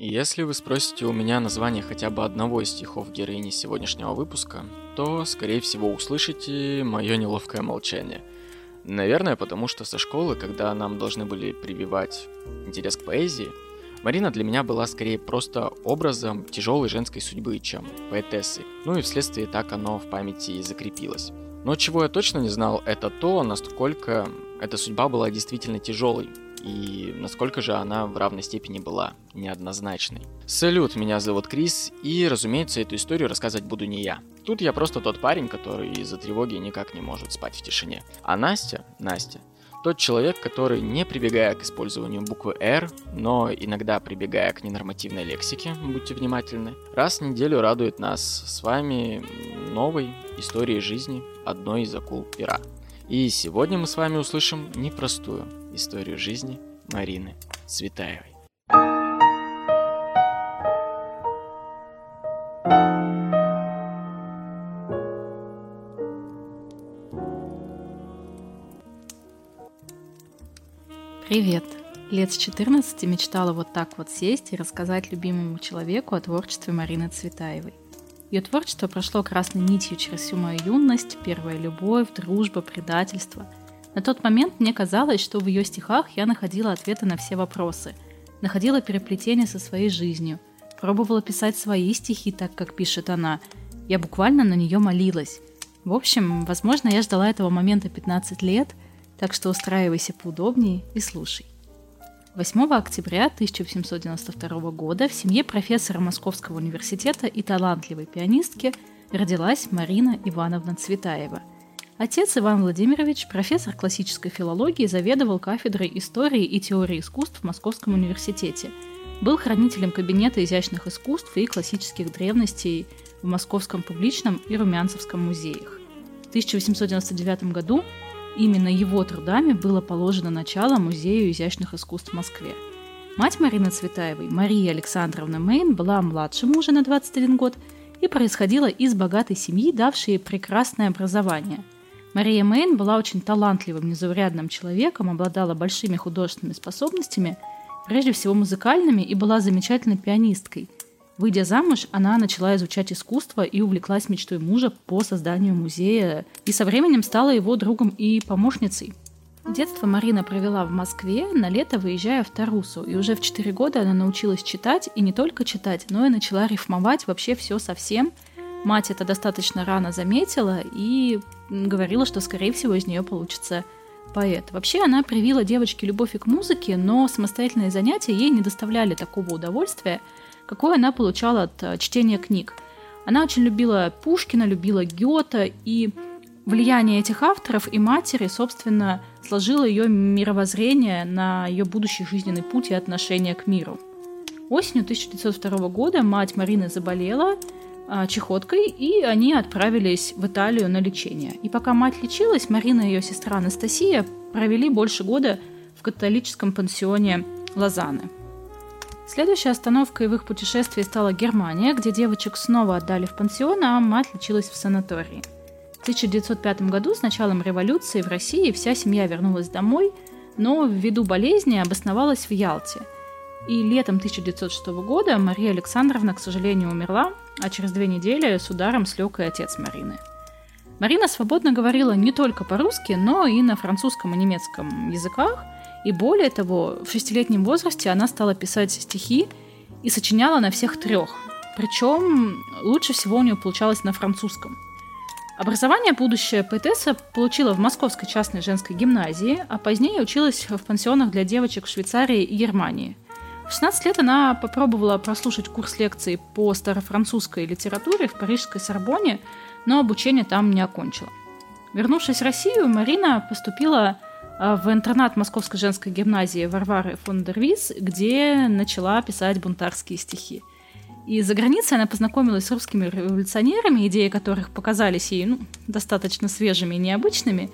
Если вы спросите у меня название хотя бы одного из стихов героини сегодняшнего выпуска, то, скорее всего, услышите мое неловкое молчание. Наверное, потому что со школы, когда нам должны были прививать интерес к поэзии, Марина для меня была скорее просто образом тяжелой женской судьбы, чем поэтессой. Ну и вследствие так оно в памяти и закрепилось. Но чего я точно не знал, это то, насколько эта судьба была действительно тяжелой, и насколько же она в равной степени была неоднозначной. Салют, меня зовут Крис, и, разумеется, эту историю рассказывать буду не я. Тут я просто тот парень, который из-за тревоги никак не может спать в тишине. А Настя, Настя, тот человек, который, не прибегая к использованию буквы R, но иногда прибегая к ненормативной лексике, будьте внимательны, раз в неделю радует нас с вами новой историей жизни одной из акул пера. И сегодня мы с вами услышим непростую историю жизни Марины Цветаевой. Привет! Лет с 14 мечтала вот так вот сесть и рассказать любимому человеку о творчестве Марины Цветаевой – ее творчество прошло красной нитью через всю мою юность, первая любовь, дружба, предательство. На тот момент мне казалось, что в ее стихах я находила ответы на все вопросы, находила переплетение со своей жизнью, пробовала писать свои стихи так, как пишет она. Я буквально на нее молилась. В общем, возможно, я ждала этого момента 15 лет, так что устраивайся поудобнее и слушай. 8 октября 1792 года в семье профессора Московского университета и талантливой пианистки родилась Марина Ивановна Цветаева. Отец Иван Владимирович, профессор классической филологии, заведовал кафедрой истории и теории искусств в Московском университете. Был хранителем кабинета изящных искусств и классических древностей в Московском публичном и Румянцевском музеях. В 1899 году Именно его трудами было положено начало Музею изящных искусств в Москве. Мать Марины Цветаевой, Мария Александровна Мейн, была младше мужа на 21 год и происходила из богатой семьи, давшей ей прекрасное образование. Мария Мейн была очень талантливым, незаурядным человеком, обладала большими художественными способностями, прежде всего музыкальными, и была замечательной пианисткой – Выйдя замуж, она начала изучать искусство и увлеклась мечтой мужа по созданию музея, и со временем стала его другом и помощницей. Детство Марина провела в Москве, на лето выезжая в Тарусу, и уже в 4 года она научилась читать, и не только читать, но и начала рифмовать вообще все совсем. Мать это достаточно рано заметила и говорила, что, скорее всего, из нее получится поэт. Вообще она привила девочке любовь и к музыке, но самостоятельные занятия ей не доставляли такого удовольствия – какое она получала от э, чтения книг. Она очень любила Пушкина, любила Гёта, и влияние этих авторов и матери, собственно, сложило ее мировоззрение на ее будущий жизненный путь и отношение к миру. Осенью 1902 года мать Марины заболела чехоткой, и они отправились в Италию на лечение. И пока мать лечилась, Марина и ее сестра Анастасия провели больше года в католическом пансионе Лозаны – Следующей остановкой в их путешествии стала Германия, где девочек снова отдали в пансион, а мать лечилась в санатории. В 1905 году с началом революции в России вся семья вернулась домой, но ввиду болезни обосновалась в Ялте. И летом 1906 года Мария Александровна, к сожалению, умерла, а через две недели с ударом слег и отец Марины. Марина свободно говорила не только по-русски, но и на французском и немецком языках – и более того, в шестилетнем возрасте она стала писать стихи и сочиняла на всех трех. Причем лучше всего у нее получалось на французском. Образование будущая поэтесса получила в Московской частной женской гимназии, а позднее училась в пансионах для девочек в Швейцарии и Германии. В 16 лет она попробовала прослушать курс лекций по старофранцузской литературе в парижской Сорбоне, но обучение там не окончила. Вернувшись в Россию, Марина поступила а, в интернат Московской женской гимназии Варвары фон дер Вис, где начала писать бунтарские стихи. И за границей она познакомилась с русскими революционерами, идеи которых показались ей ну, достаточно свежими и необычными.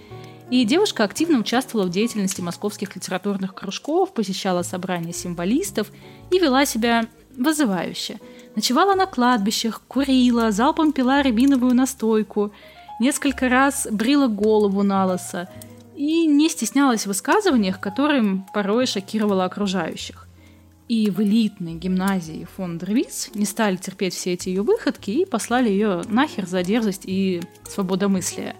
И девушка активно участвовала в деятельности московских литературных кружков, посещала собрания символистов и вела себя вызывающе. Ночевала на кладбищах, курила, залпом пила рябиновую настойку, несколько раз брила голову на лосо и не стеснялась в высказываниях, которым порой шокировала окружающих. и в элитной гимназии фон Дрвиц не стали терпеть все эти ее выходки и послали ее нахер за дерзость и свободомыслие.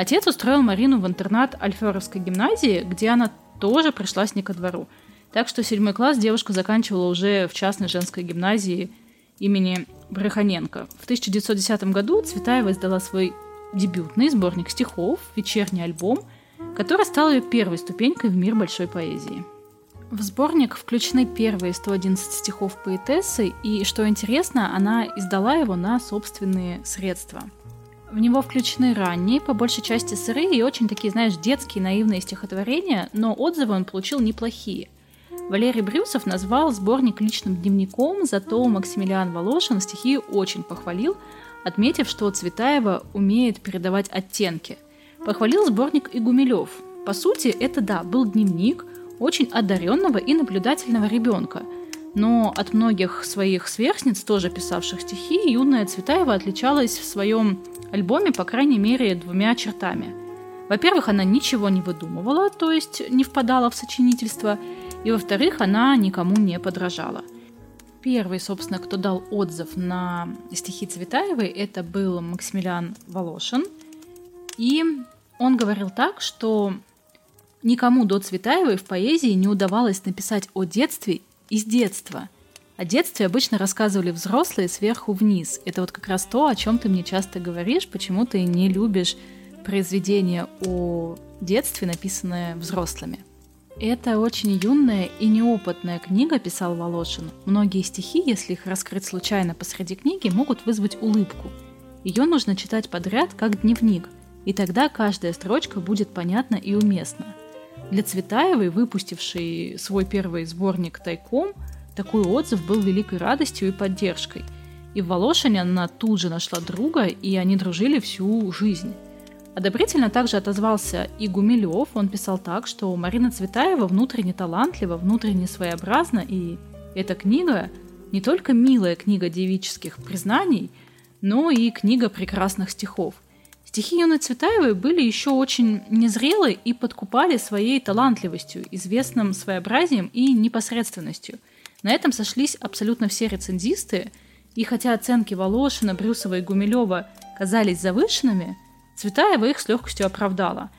Отец устроил Марину в интернат Альферовской гимназии, где она тоже пришлась не ко двору. Так что седьмой класс девушка заканчивала уже в частной женской гимназии имени Бреханенко. В 1910 году Цветаева издала свой дебютный сборник стихов «Вечерний альбом», который стал ее первой ступенькой в мир большой поэзии. В сборник включены первые 111 стихов поэтессы, и, что интересно, она издала его на собственные средства. В него включены ранние, по большей части сырые и очень такие, знаешь, детские наивные стихотворения, но отзывы он получил неплохие. Валерий Брюсов назвал сборник личным дневником, зато Максимилиан Волошин стихи очень похвалил, отметив, что Цветаева умеет передавать оттенки. Похвалил сборник и Гумилев. По сути, это да, был дневник, очень одаренного и наблюдательного ребенка. Но от многих своих сверстниц, тоже писавших стихи, юная Цветаева отличалась в своем альбоме, по крайней мере, двумя чертами. Во-первых, она ничего не выдумывала, то есть не впадала в сочинительство, и во-вторых, она никому не подражала. Первый, собственно, кто дал отзыв на стихи Цветаевой, это был Максимилиан Волошин. И он говорил так, что Никому до Цветаевой в поэзии не удавалось написать о детстве из детства. О детстве обычно рассказывали взрослые сверху вниз. Это вот как раз то, о чем ты мне часто говоришь, почему ты не любишь произведения о детстве, написанные взрослыми. Это очень юная и неопытная книга, писал Волошин. Многие стихи, если их раскрыть случайно посреди книги, могут вызвать улыбку. Ее нужно читать подряд, как дневник, и тогда каждая строчка будет понятна и уместна. Для Цветаевой, выпустившей свой первый сборник «Тайком», такой отзыв был великой радостью и поддержкой. И в Волошине она тут же нашла друга, и они дружили всю жизнь. Одобрительно также отозвался и Гумилев. Он писал так, что Марина Цветаева внутренне талантлива, внутренне своеобразна, и эта книга не только милая книга девических признаний, но и книга прекрасных стихов – Стихи Юны Цветаевой были еще очень незрелы и подкупали своей талантливостью, известным своеобразием и непосредственностью. На этом сошлись абсолютно все рецензисты, и хотя оценки Волошина, Брюсова и Гумилева казались завышенными, Цветаева их с легкостью оправдала.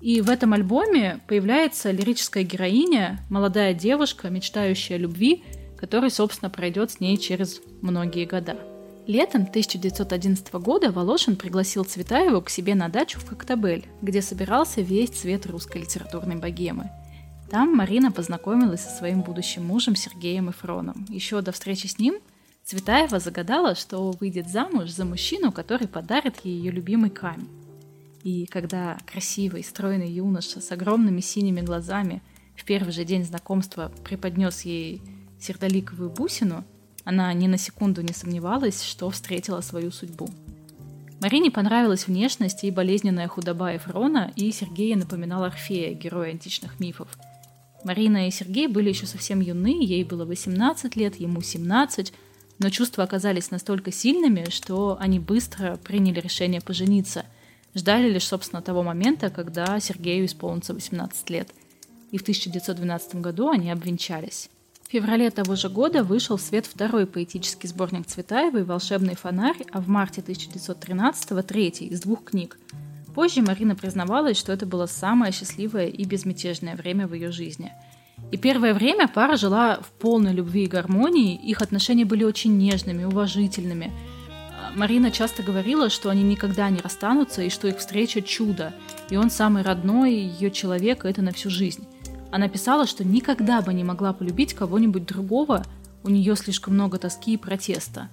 И в этом альбоме появляется лирическая героиня, молодая девушка, мечтающая о любви, которая, собственно, пройдет с ней через многие года. Летом 1911 года Волошин пригласил Цветаеву к себе на дачу в Коктебель, где собирался весь цвет русской литературной богемы. Там Марина познакомилась со своим будущим мужем Сергеем Эфроном. Еще до встречи с ним Цветаева загадала, что выйдет замуж за мужчину, который подарит ей ее любимый камень. И когда красивый, стройный юноша с огромными синими глазами в первый же день знакомства преподнес ей сердоликовую бусину – она ни на секунду не сомневалась, что встретила свою судьбу. Марине понравилась внешность и болезненная худоба Эфрона, и Сергея напоминал Орфея, героя античных мифов. Марина и Сергей были еще совсем юны, ей было 18 лет, ему 17, но чувства оказались настолько сильными, что они быстро приняли решение пожениться. Ждали лишь, собственно, того момента, когда Сергею исполнится 18 лет. И в 1912 году они обвенчались. В феврале того же года вышел в свет второй поэтический сборник Цветаевой «Волшебный фонарь», а в марте 1913 третий из двух книг. Позже Марина признавалась, что это было самое счастливое и безмятежное время в ее жизни. И первое время пара жила в полной любви и гармонии, их отношения были очень нежными, уважительными. Марина часто говорила, что они никогда не расстанутся и что их встреча чудо, и он самый родной ее человек, и это на всю жизнь. Она писала, что никогда бы не могла полюбить кого-нибудь другого, у нее слишком много тоски и протеста.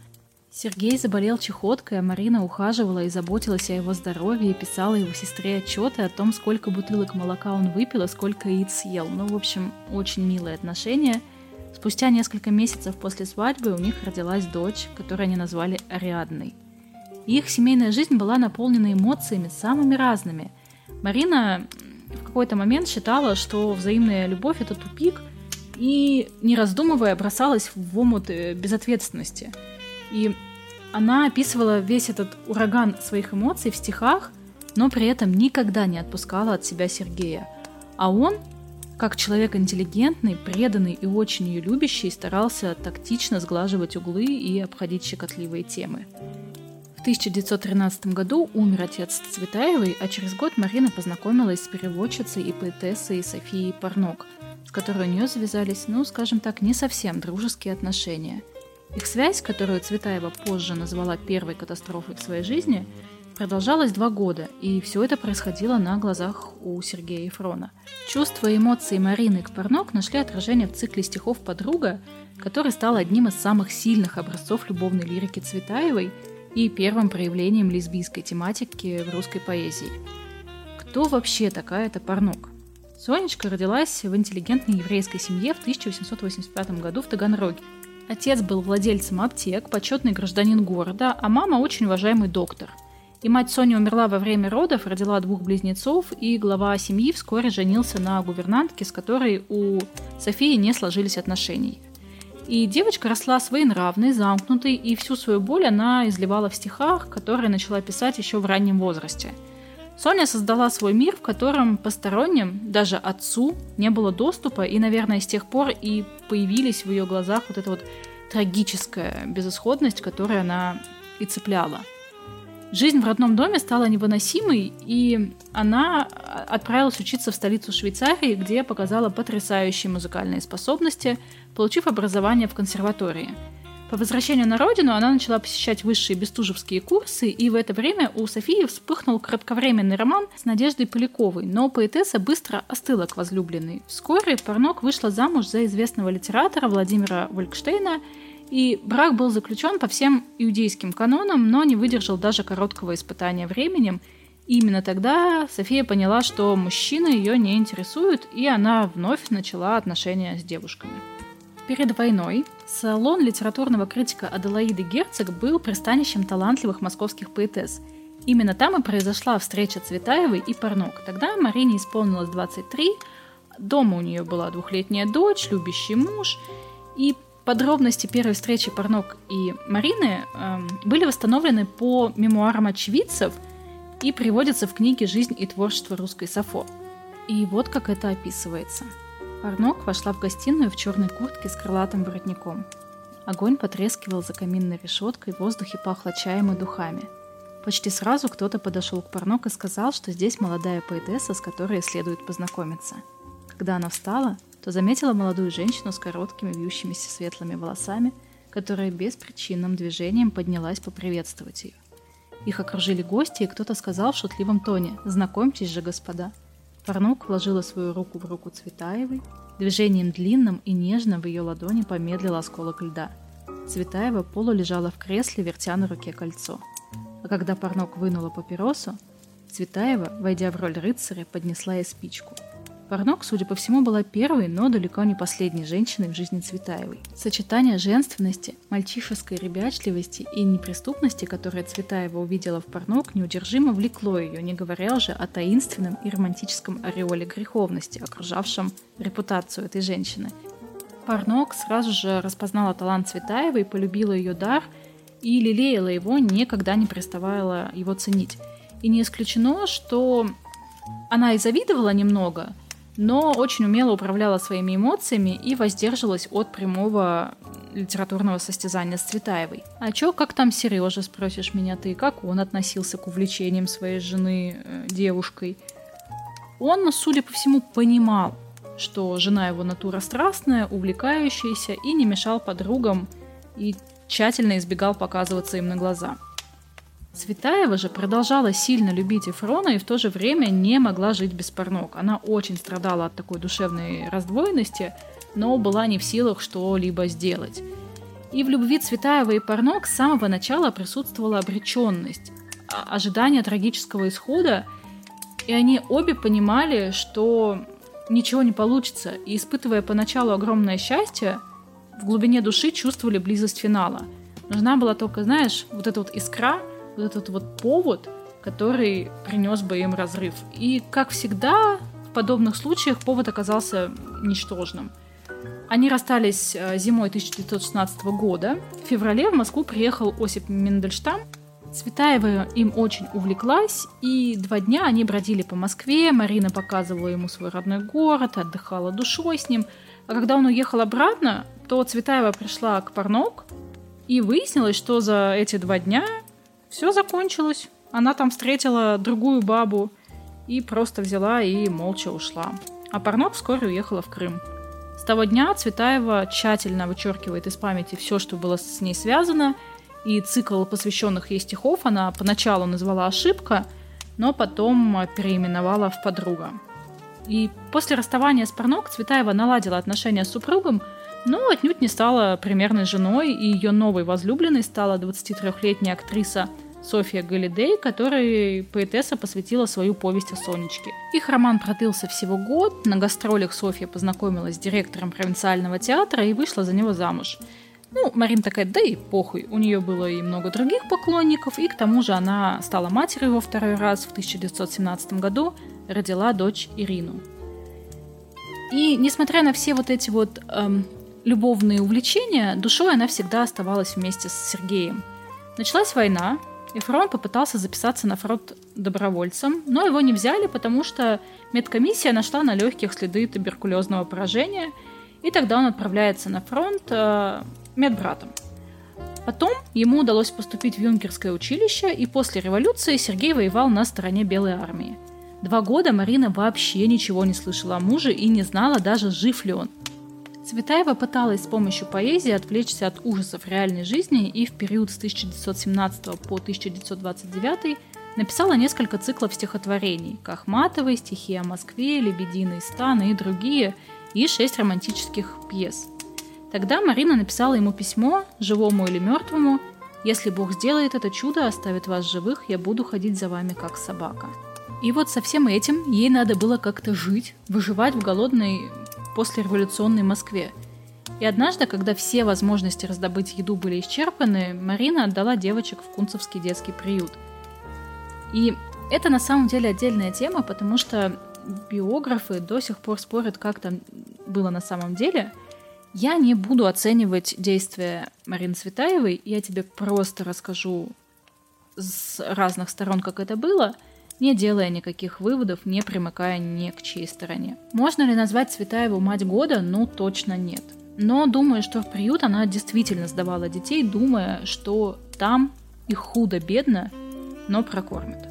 Сергей заболел чехоткой, а Марина ухаживала и заботилась о его здоровье и писала его сестре отчеты о том, сколько бутылок молока он выпил и сколько яиц съел. Ну, в общем, очень милые отношения. Спустя несколько месяцев после свадьбы у них родилась дочь, которую они назвали Ариадной. Их семейная жизнь была наполнена эмоциями самыми разными. Марина в какой-то момент считала, что взаимная любовь это тупик, и, не раздумывая, бросалась в омут э, безответственности. И она описывала весь этот ураган своих эмоций в стихах, но при этом никогда не отпускала от себя Сергея. А он Как человек интеллигентный, преданный и очень ее любящий, старался тактично сглаживать углы и обходить щекотливые темы. В 1913 году умер отец Цветаевой, а через год Марина познакомилась с переводчицей и поэтессой Софией Парнок, с которой у нее завязались, ну, скажем так, не совсем дружеские отношения. Их связь, которую Цветаева позже назвала первой катастрофой в своей жизни – продолжалось два года, и все это происходило на глазах у Сергея Ефрона. Чувства и эмоции Марины к Парнок нашли отражение в цикле стихов «Подруга», который стал одним из самых сильных образцов любовной лирики Цветаевой и первым проявлением лесбийской тематики в русской поэзии. Кто вообще такая эта Парнок? Сонечка родилась в интеллигентной еврейской семье в 1885 году в Таганроге. Отец был владельцем аптек, почетный гражданин города, а мама очень уважаемый доктор – и мать Соня умерла во время родов, родила двух близнецов, и глава семьи вскоре женился на гувернантке, с которой у Софии не сложились отношения. И девочка росла своенравной, замкнутой, и всю свою боль она изливала в стихах, которые начала писать еще в раннем возрасте. Соня создала свой мир, в котором посторонним, даже отцу, не было доступа, и, наверное, с тех пор и появились в ее глазах вот эта вот трагическая безысходность, которую она и цепляла – Жизнь в родном доме стала невыносимой, и она отправилась учиться в столицу Швейцарии, где показала потрясающие музыкальные способности, получив образование в консерватории. По возвращению на родину она начала посещать высшие бестужевские курсы, и в это время у Софии вспыхнул кратковременный роман с Надеждой Поляковой, но поэтесса быстро остыла к возлюбленной. Вскоре Парнок вышла замуж за известного литератора Владимира Волькштейна, и брак был заключен по всем иудейским канонам, но не выдержал даже короткого испытания временем. И именно тогда София поняла, что мужчины ее не интересуют, и она вновь начала отношения с девушками. Перед войной салон литературного критика Аделаиды Герцог был пристанищем талантливых московских поэтесс. Именно там и произошла встреча Цветаевой и Парнок. Тогда Марине исполнилось 23, дома у нее была двухлетняя дочь, любящий муж, и Подробности первой встречи Парнок и Марины э, были восстановлены по мемуарам очевидцев и приводятся в книге «Жизнь и творчество русской Сафо». И вот как это описывается. Парнок вошла в гостиную в черной куртке с крылатым воротником. Огонь потрескивал за каминной решеткой, в воздухе пахло чаем и духами. Почти сразу кто-то подошел к Парнок и сказал, что здесь молодая поэтесса, с которой следует познакомиться. Когда она встала, то заметила молодую женщину с короткими вьющимися светлыми волосами, которая беспричинным движением поднялась поприветствовать ее. Их окружили гости, и кто-то сказал в шутливом тоне «Знакомьтесь же, господа». Парнук вложила свою руку в руку Цветаевой, движением длинным и нежным в ее ладони помедлил осколок льда. Цветаева полулежала в кресле, вертя на руке кольцо. А когда Парнок вынула папиросу, Цветаева, войдя в роль рыцаря, поднесла ей спичку – Парнок, судя по всему, была первой, но далеко не последней женщиной в жизни Цветаевой. Сочетание женственности, мальчишеской ребячливости и неприступности, которое Цветаева увидела в Парнок, неудержимо влекло ее, не говоря уже о таинственном и романтическом ореоле греховности, окружавшем репутацию этой женщины. Парнок сразу же распознала талант Цветаевой, полюбила ее дар и лелеяла его, никогда не переставала его ценить. И не исключено, что она и завидовала немного – но очень умело управляла своими эмоциями и воздерживалась от прямого литературного состязания с Цветаевой. А чё, как там Сережа, спросишь меня ты, как он относился к увлечениям своей жены э, девушкой? Он, судя по всему, понимал, что жена его натура страстная, увлекающаяся, и не мешал подругам и тщательно избегал показываться им на глаза. Цветаева же продолжала сильно любить Эфрона и в то же время не могла жить без Парнок. Она очень страдала от такой душевной раздвоенности, но была не в силах что-либо сделать. И в любви Цветаева и Парнок с самого начала присутствовала обреченность, а, ожидание трагического исхода, и они обе понимали, что ничего не получится, и испытывая поначалу огромное счастье, в глубине души чувствовали близость финала. Нужна была только, знаешь, вот эта вот искра – вот этот вот повод, который принес бы им разрыв. И, как всегда, в подобных случаях повод оказался ничтожным. Они расстались э, зимой 1916 года. В феврале в Москву приехал Осип Мендельштам. Цветаева им очень увлеклась, и два дня они бродили по Москве, Марина показывала ему свой родной город, отдыхала душой с ним. А когда он уехал обратно, то Цветаева пришла к Парнок, и выяснилось, что за эти два дня все закончилось. Она там встретила другую бабу и просто взяла и молча ушла. А Парнок вскоре уехала в Крым. С того дня Цветаева тщательно вычеркивает из памяти все, что было с ней связано, и цикл посвященных ей стихов она поначалу назвала «Ошибка», но потом переименовала в «Подруга». И после расставания с Парнок Цветаева наладила отношения с супругом, но отнюдь не стала примерной женой, и ее новой возлюбленной стала 23-летняя актриса Софья Галидей, которой поэтесса посвятила свою повесть о Сонечке. Их роман продлился всего год, на гастролях Софья познакомилась с директором провинциального театра и вышла за него замуж. Ну, Марин такая, да и похуй. У нее было и много других поклонников, и к тому же она стала матерью во второй раз в 1917 году, родила дочь Ирину. И несмотря на все вот эти вот эм, любовные увлечения, душой она всегда оставалась вместе с Сергеем. Началась война, и Фрон попытался записаться на фронт добровольцем, но его не взяли, потому что медкомиссия нашла на легких следы туберкулезного поражения, и тогда он отправляется на фронт э, медбратом. Потом ему удалось поступить в юнкерское училище, и после революции Сергей воевал на стороне Белой армии. Два года Марина вообще ничего не слышала о муже и не знала даже, жив ли он. Цветаева пыталась с помощью поэзии отвлечься от ужасов реальной жизни и в период с 1917 по 1929 написала несколько циклов стихотворений «Кахматовой», «Стихи о Москве», «Лебединый стан» и другие, и шесть романтических пьес – Тогда Марина написала ему письмо, живому или мертвому, «Если Бог сделает это чудо, оставит вас живых, я буду ходить за вами, как собака». И вот со всем этим ей надо было как-то жить, выживать в голодной послереволюционной Москве. И однажды, когда все возможности раздобыть еду были исчерпаны, Марина отдала девочек в Кунцевский детский приют. И это на самом деле отдельная тема, потому что биографы до сих пор спорят, как там было на самом деле – я не буду оценивать действия Марины Цветаевой, я тебе просто расскажу с разных сторон, как это было, не делая никаких выводов, не примыкая ни к чьей стороне. Можно ли назвать Цветаеву мать года? Ну, точно нет. Но думаю, что в приют она действительно сдавала детей, думая, что там их худо-бедно, но прокормят.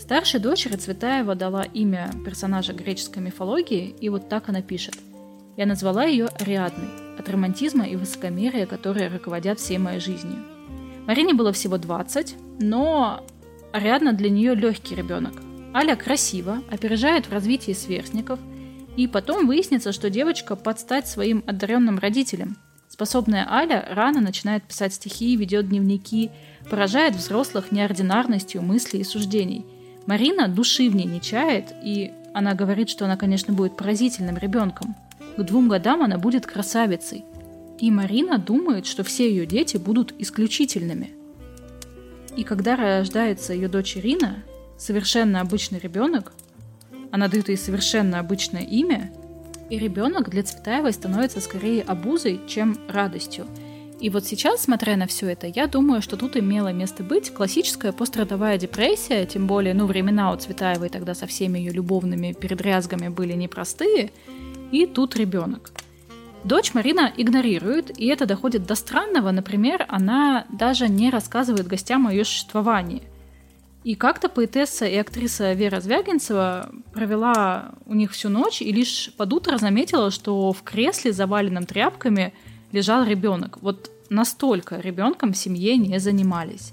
Старшей дочери Цветаева дала имя персонажа греческой мифологии, и вот так она пишет – я назвала ее Ариадной, от романтизма и высокомерия, которые руководят всей моей жизнью. Марине было всего 20, но Ариадна для нее легкий ребенок. Аля красиво, опережает в развитии сверстников, и потом выяснится, что девочка подстать своим одаренным родителям. Способная Аля рано начинает писать стихи, ведет дневники, поражает взрослых неординарностью мыслей и суждений. Марина души в ней не чает, и она говорит, что она, конечно, будет поразительным ребенком – к двум годам она будет красавицей. И Марина думает, что все ее дети будут исключительными. И когда рождается ее дочь Ирина, совершенно обычный ребенок, она дает ей совершенно обычное имя, и ребенок для Цветаевой становится скорее обузой, чем радостью. И вот сейчас, смотря на все это, я думаю, что тут имело место быть классическая пострадовая депрессия, тем более, ну, времена у Цветаевой тогда со всеми ее любовными передрязгами были непростые, и тут ребенок. Дочь Марина игнорирует, и это доходит до странного. Например, она даже не рассказывает гостям о ее существовании. И как-то поэтесса и актриса Вера Звягинцева провела у них всю ночь и лишь под утро заметила, что в кресле, заваленном тряпками, лежал ребенок. Вот настолько ребенком в семье не занимались.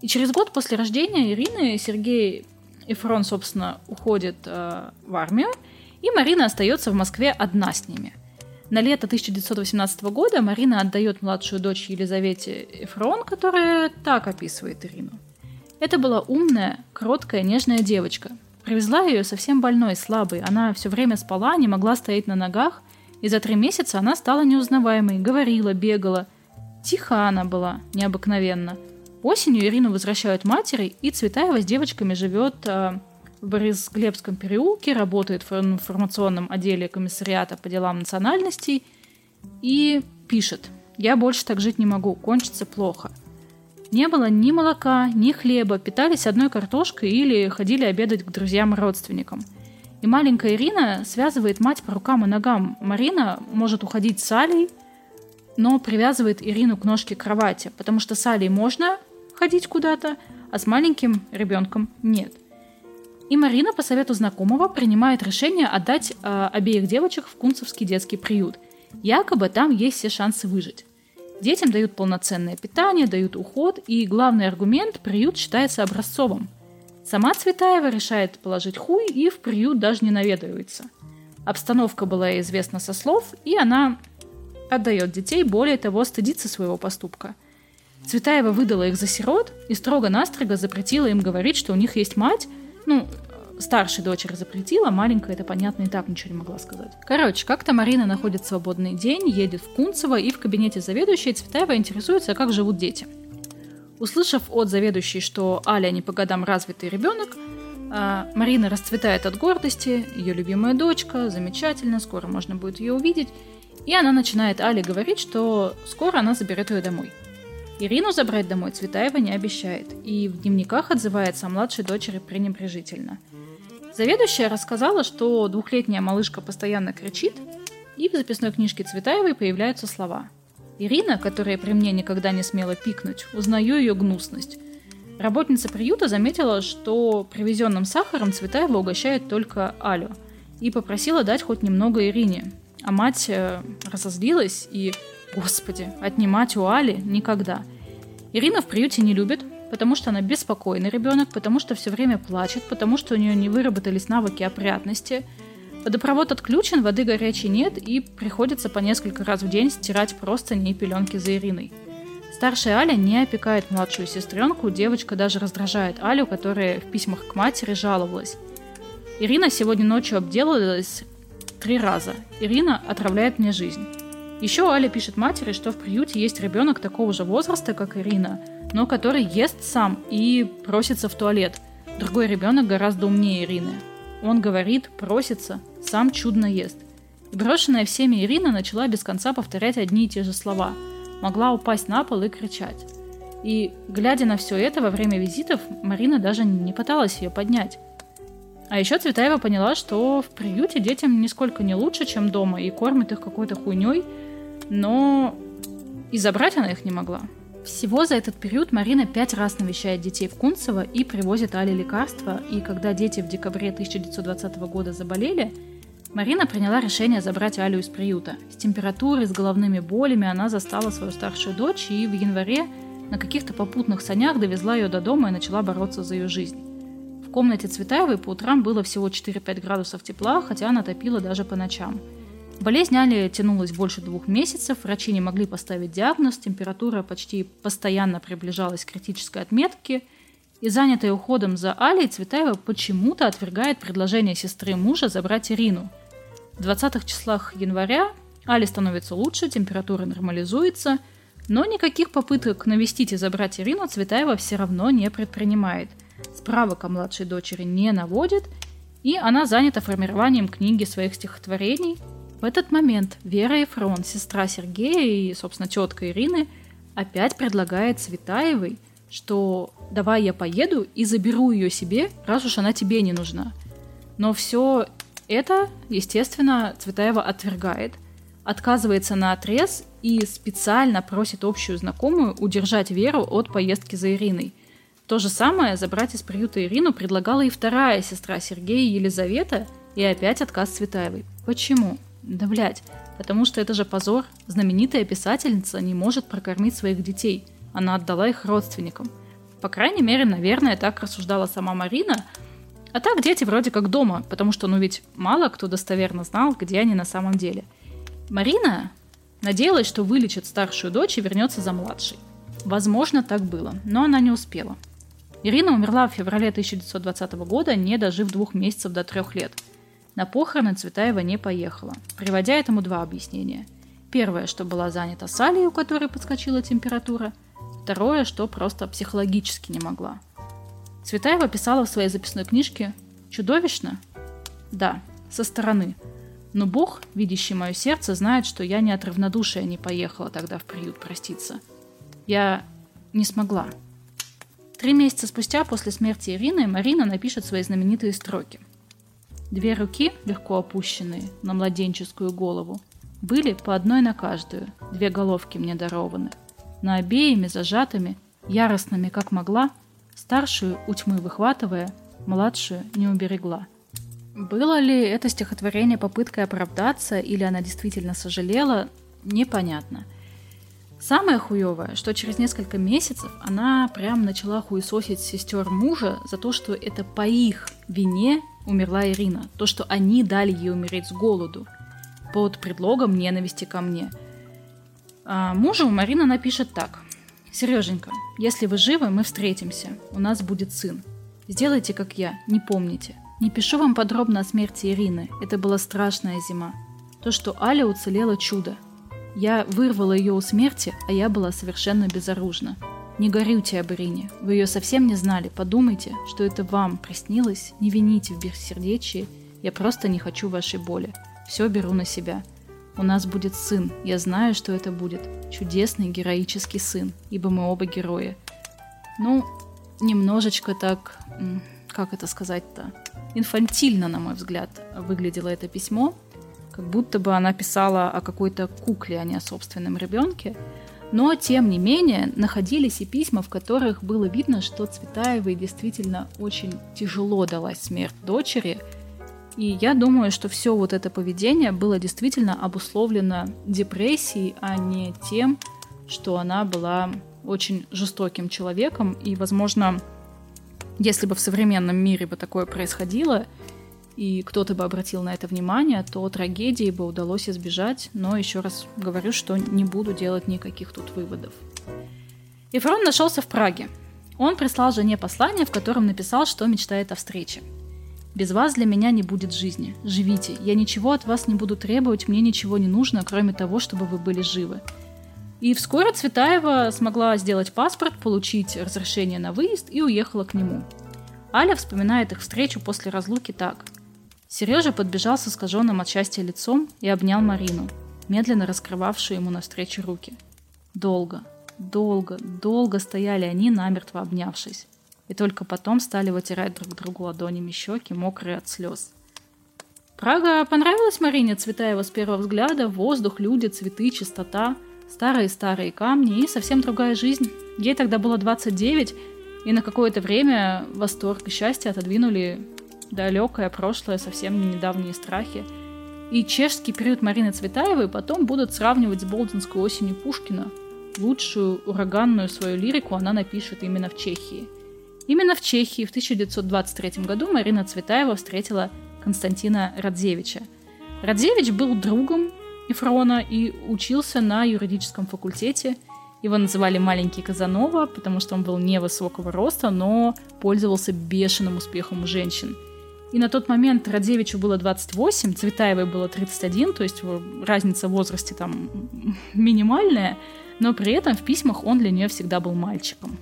И через год после рождения Ирины Сергей Эфрон, собственно, уходит э, в армию, и Марина остается в Москве одна с ними. На лето 1918 года Марина отдает младшую дочь Елизавете Эфрон, которая так описывает Ирину. Это была умная, кроткая, нежная девочка. Привезла ее совсем больной, слабой. Она все время спала, не могла стоять на ногах, и за три месяца она стала неузнаваемой, говорила, бегала. Тиха она была, необыкновенно. Осенью Ирину возвращают матери, и Цветаева с девочками живет э, в Борисглебском переулке, работает в информационном отделе комиссариата по делам национальностей и пишет «Я больше так жить не могу, кончится плохо». Не было ни молока, ни хлеба, питались одной картошкой или ходили обедать к друзьям и родственникам. И маленькая Ирина связывает мать по рукам и ногам. Марина может уходить с Алей, но привязывает Ирину к ножке кровати, потому что с Алей можно ходить куда-то, а с маленьким ребенком нет. И Марина по совету знакомого принимает решение отдать э, обеих девочек в Кунцевский детский приют. Якобы там есть все шансы выжить. Детям дают полноценное питание, дают уход, и главный аргумент – приют считается образцовым. Сама Цветаева решает положить хуй и в приют даже не наведывается. Обстановка была известна со слов, и она отдает детей, более того, стыдится своего поступка. Цветаева выдала их за сирот и строго-настрого запретила им говорить, что у них есть мать, ну, старшей дочери запретила, маленькая это, понятно, и так ничего не могла сказать. Короче, как-то Марина находит свободный день, едет в Кунцево, и в кабинете заведующей Цветаева интересуется, как живут дети. Услышав от заведующей, что Аля не по годам развитый ребенок, а, Марина расцветает от гордости, ее любимая дочка, замечательно, скоро можно будет ее увидеть, и она начинает Але говорить, что скоро она заберет ее домой. Ирину забрать домой Цветаева не обещает, и в дневниках отзывается о младшей дочери пренебрежительно – Заведующая рассказала, что двухлетняя малышка постоянно кричит, и в записной книжке Цветаевой появляются слова. Ирина, которая при мне никогда не смела пикнуть, узнаю ее гнусность. Работница приюта заметила, что привезенным сахаром Цветаева угощает только Алю и попросила дать хоть немного Ирине. А мать э, разозлилась и, господи, отнимать у Али никогда. Ирина в приюте не любит, потому что она беспокойный ребенок, потому что все время плачет, потому что у нее не выработались навыки опрятности. Водопровод отключен, воды горячей нет, и приходится по несколько раз в день стирать простыни и пеленки за Ириной. Старшая Аля не опекает младшую сестренку, девочка даже раздражает Алю, которая в письмах к матери жаловалась. Ирина сегодня ночью обделалась три раза. Ирина отравляет мне жизнь. Еще Аля пишет матери, что в приюте есть ребенок такого же возраста, как Ирина, но который ест сам и просится в туалет. Другой ребенок гораздо умнее Ирины. Он говорит, просится, сам чудно ест. И брошенная всеми Ирина начала без конца повторять одни и те же слова. Могла упасть на пол и кричать. И, глядя на все это во время визитов, Марина даже не пыталась ее поднять. А еще Цветаева поняла, что в приюте детям нисколько не лучше, чем дома, и кормят их какой-то хуйней, но и забрать она их не могла. Всего за этот период Марина пять раз навещает детей в Кунцево и привозит Али лекарства, и когда дети в декабре 1920 года заболели, Марина приняла решение забрать Алю из приюта. С температурой, с головными болями она застала свою старшую дочь и в январе на каких-то попутных санях довезла ее до дома и начала бороться за ее жизнь. Комнате Цветаевой по утрам было всего 4-5 градусов тепла, хотя она топила даже по ночам – Болезнь Али тянулась больше двух месяцев, врачи не могли поставить диагноз, температура почти постоянно приближалась к критической отметке, и занятая уходом за Алей, Цветаева почему-то отвергает предложение сестры мужа забрать Ирину. В 20 числах января Али становится лучше, температура нормализуется, но никаких попыток навестить и забрать Ирину Цветаева все равно не предпринимает. Справок о младшей дочери не наводит, и она занята формированием книги своих стихотворений – в этот момент Вера Ефрон, сестра Сергея и, собственно, тетка Ирины, опять предлагает Цветаевой, что давай я поеду и заберу ее себе, раз уж она тебе не нужна. Но все это, естественно, Цветаева отвергает, отказывается на отрез и специально просит общую знакомую удержать Веру от поездки за Ириной. То же самое забрать из приюта Ирину предлагала и вторая сестра Сергея Елизавета, и опять отказ Цветаевой. Почему? Да блять, потому что это же позор. Знаменитая писательница не может прокормить своих детей. Она отдала их родственникам. По крайней мере, наверное, так рассуждала сама Марина. А так дети вроде как дома, потому что, ну ведь мало кто достоверно знал, где они на самом деле. Марина надеялась, что вылечит старшую дочь и вернется за младшей. Возможно, так было, но она не успела. Ирина умерла в феврале 1920 года, не дожив двух месяцев до трех лет – на похороны Цветаева не поехала, приводя этому два объяснения. Первое, что была занята Салей, у которой подскочила температура. Второе, что просто психологически не могла. Цветаева писала в своей записной книжке «Чудовищно?» Да, со стороны. Но Бог, видящий мое сердце, знает, что я не от равнодушия не поехала тогда в приют проститься. Я не смогла. Три месяца спустя после смерти Ирины Марина напишет свои знаменитые строки. Две руки, легко опущенные на младенческую голову, были по одной на каждую, две головки мне дарованы. На обеими зажатыми, яростными как могла, старшую у тьмы выхватывая, младшую не уберегла. Было ли это стихотворение попыткой оправдаться, или она действительно сожалела, непонятно. Самое хуевое, что через несколько месяцев она прям начала хуесосить сестер мужа за то, что это по их вине умерла Ирина, то, что они дали ей умереть с голоду, под предлогом ненависти ко мне. А мужу Марина напишет так. «Сереженька, если вы живы, мы встретимся. У нас будет сын. Сделайте, как я, не помните. Не пишу вам подробно о смерти Ирины. Это была страшная зима. То, что Аля уцелела чудо. Я вырвала ее у смерти, а я была совершенно безоружна. Не горюйте об Ирине. Вы ее совсем не знали. Подумайте, что это вам приснилось. Не вините в бессердечии. Я просто не хочу вашей боли. Все беру на себя. У нас будет сын. Я знаю, что это будет. Чудесный героический сын, ибо мы оба герои. Ну, немножечко так, как это сказать-то, инфантильно, на мой взгляд, выглядело это письмо, как будто бы она писала о какой-то кукле, а не о собственном ребенке. Но, тем не менее, находились и письма, в которых было видно, что Цветаевой действительно очень тяжело далась смерть дочери. И я думаю, что все вот это поведение было действительно обусловлено депрессией, а не тем, что она была очень жестоким человеком. И, возможно, если бы в современном мире бы такое происходило, и кто-то бы обратил на это внимание, то трагедии бы удалось избежать, но еще раз говорю, что не буду делать никаких тут выводов. Ефрон нашелся в Праге. Он прислал жене послание, в котором написал, что мечтает о встрече. «Без вас для меня не будет жизни. Живите. Я ничего от вас не буду требовать, мне ничего не нужно, кроме того, чтобы вы были живы. И вскоре Цветаева смогла сделать паспорт, получить разрешение на выезд и уехала к нему. Аля вспоминает их встречу после разлуки так. Сережа подбежал с искаженным от счастья лицом и обнял Марину, медленно раскрывавшую ему навстречу руки. Долго, долго, долго стояли они, намертво обнявшись. И только потом стали вытирать друг другу ладонями щеки, мокрые от слез. Прага понравилась Марине Цветаева с первого взгляда. Воздух, люди, цветы, чистота – старые-старые камни и совсем другая жизнь. Ей тогда было 29, и на какое-то время восторг и счастье отодвинули далекое прошлое, совсем не недавние страхи. И чешский период Марины Цветаевой потом будут сравнивать с Болдинской осенью Пушкина. Лучшую ураганную свою лирику она напишет именно в Чехии. Именно в Чехии в 1923 году Марина Цветаева встретила Константина Радзевича. Радзевич был другом Ефрона и учился на юридическом факультете. Его называли «маленький Казанова», потому что он был невысокого роста, но пользовался бешеным успехом у женщин. И на тот момент Радзевичу было 28, Цветаевой было 31, то есть разница в возрасте там минимальная, но при этом в письмах он для нее всегда был мальчиком.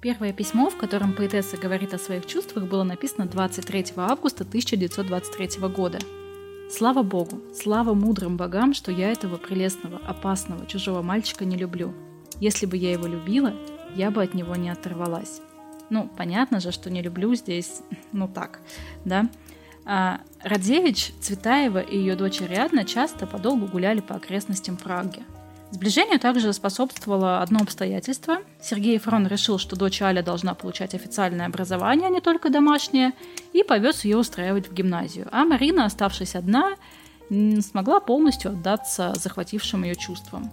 Первое письмо, в котором поэтесса говорит о своих чувствах, было написано 23 августа 1923 года – Слава Богу, слава мудрым богам, что я этого прелестного, опасного, чужого мальчика не люблю. Если бы я его любила, я бы от него не оторвалась. Ну, понятно же, что не люблю здесь, ну так, да. А Радзевич, Цветаева и ее дочь Ариадна часто подолгу гуляли по окрестностям Праги – Сближению также способствовало одно обстоятельство. Сергей Фрон решил, что дочь Аля должна получать официальное образование, а не только домашнее, и повез ее устраивать в гимназию. А Марина, оставшись одна, смогла полностью отдаться захватившим ее чувствам.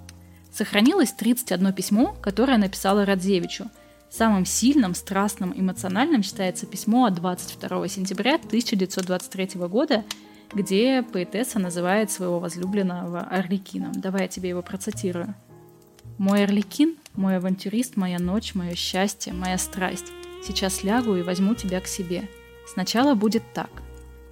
Сохранилось 31 письмо, которое написала Радзевичу. Самым сильным, страстным, эмоциональным считается письмо от 22 сентября 1923 года, где поэтесса называет своего возлюбленного Орликином. Давай я тебе его процитирую. «Мой Орликин, мой авантюрист, моя ночь, мое счастье, моя страсть. Сейчас лягу и возьму тебя к себе. Сначала будет так.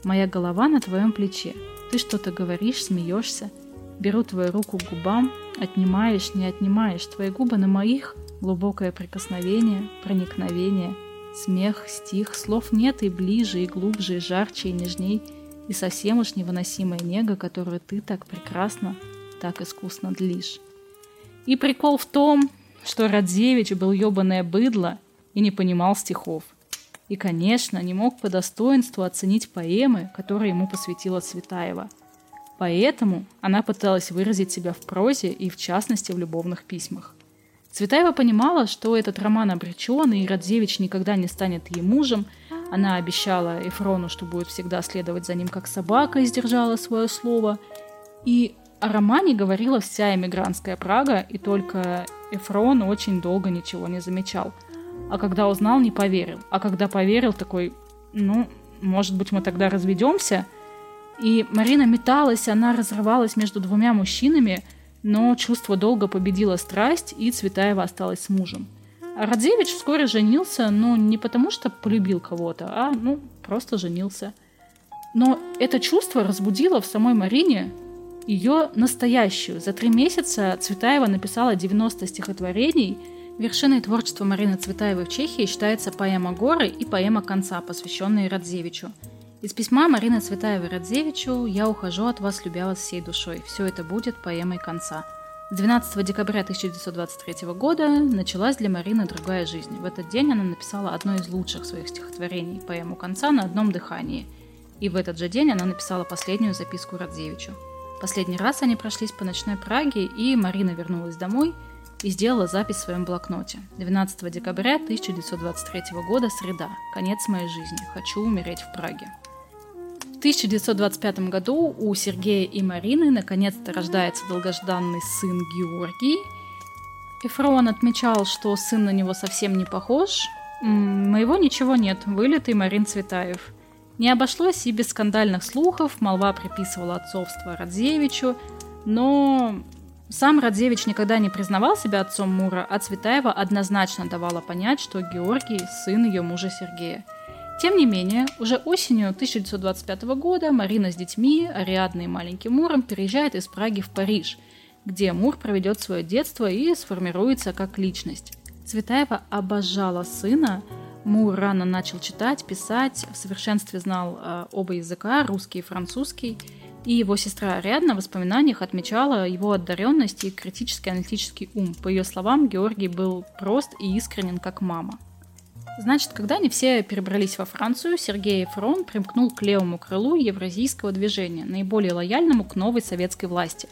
Моя голова на твоем плече. Ты что-то говоришь, смеешься. Беру твою руку к губам, отнимаешь, не отнимаешь. Твои губы на моих, глубокое прикосновение, проникновение, смех, стих, слов нет и ближе, и глубже, и жарче, и нежней – и совсем уж невыносимая нега, которую ты так прекрасно, так искусно длишь. И прикол в том, что Радзевич был ебаное быдло и не понимал стихов. И, конечно, не мог по достоинству оценить поэмы, которые ему посвятила Цветаева. Поэтому она пыталась выразить себя в прозе и, в частности, в любовных письмах. Цветаева понимала, что этот роман обречен, и Радзевич никогда не станет ей мужем. Она обещала Эфрону, что будет всегда следовать за ним как собака, и сдержала свое слово. И о романе говорила вся эмигрантская Прага, и только Эфрон очень долго ничего не замечал – а когда узнал, не поверил. А когда поверил, такой, ну, может быть, мы тогда разведемся. И Марина металась, она разрывалась между двумя мужчинами, но чувство долго победило страсть, и Цветаева осталась с мужем. А Радзевич вскоре женился, но не потому, что полюбил кого-то, а, ну, просто женился. Но это чувство разбудило в самой Марине ее настоящую. За три месяца Цветаева написала 90 стихотворений – Вершиной творчества Марины Цветаевой в Чехии считается поэма «Горы» и поэма «Конца», посвященные Радзевичу. Из письма Марины Цветаевой Радзевичу «Я ухожу от вас, любя вас всей душой. Все это будет поэмой конца». С 12 декабря 1923 года началась для Марины другая жизнь. В этот день она написала одно из лучших своих стихотворений – поэму «Конца» на одном дыхании. И в этот же день она написала последнюю записку Радзевичу. Последний раз они прошлись по ночной Праге, и Марина вернулась домой – и сделала запись в своем блокноте. 12 декабря 1923 года, среда. Конец моей жизни. Хочу умереть в Праге. В 1925 году у Сергея и Марины наконец-то рождается долгожданный сын Георгий. Эфрон отмечал, что сын на него совсем не похож. Моего ничего нет, вылитый Марин Цветаев. Не обошлось и без скандальных слухов, молва приписывала отцовство Радзевичу, но сам Радзевич никогда не признавал себя отцом Мура, а Цветаева однозначно давала понять, что Георгий – сын ее мужа Сергея. Тем не менее, уже осенью 1925 года Марина с детьми, Ариадной и маленьким Муром переезжает из Праги в Париж, где Мур проведет свое детство и сформируется как личность. Цветаева обожала сына, Мур рано начал читать, писать, в совершенстве знал э, оба языка, русский и французский – и его сестра Ариадна в воспоминаниях отмечала его одаренность и критический аналитический ум. По ее словам, Георгий был прост и искренен, как мама. Значит, когда они все перебрались во Францию, Сергей Фрон примкнул к левому крылу евразийского движения, наиболее лояльному к новой советской власти.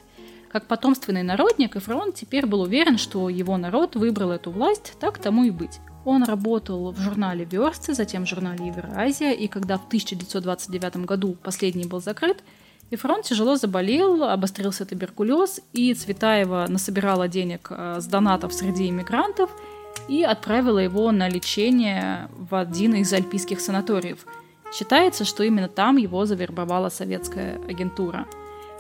Как потомственный народник, Эфрон теперь был уверен, что его народ выбрал эту власть, так тому и быть. Он работал в журнале «Версты», затем в журнале «Евразия», и когда в 1929 году последний был закрыт, и фронт тяжело заболел, обострился туберкулез, и Цветаева насобирала денег э, с донатов среди иммигрантов и отправила его на лечение в один из альпийских санаториев. Считается, что именно там его завербовала советская агентура.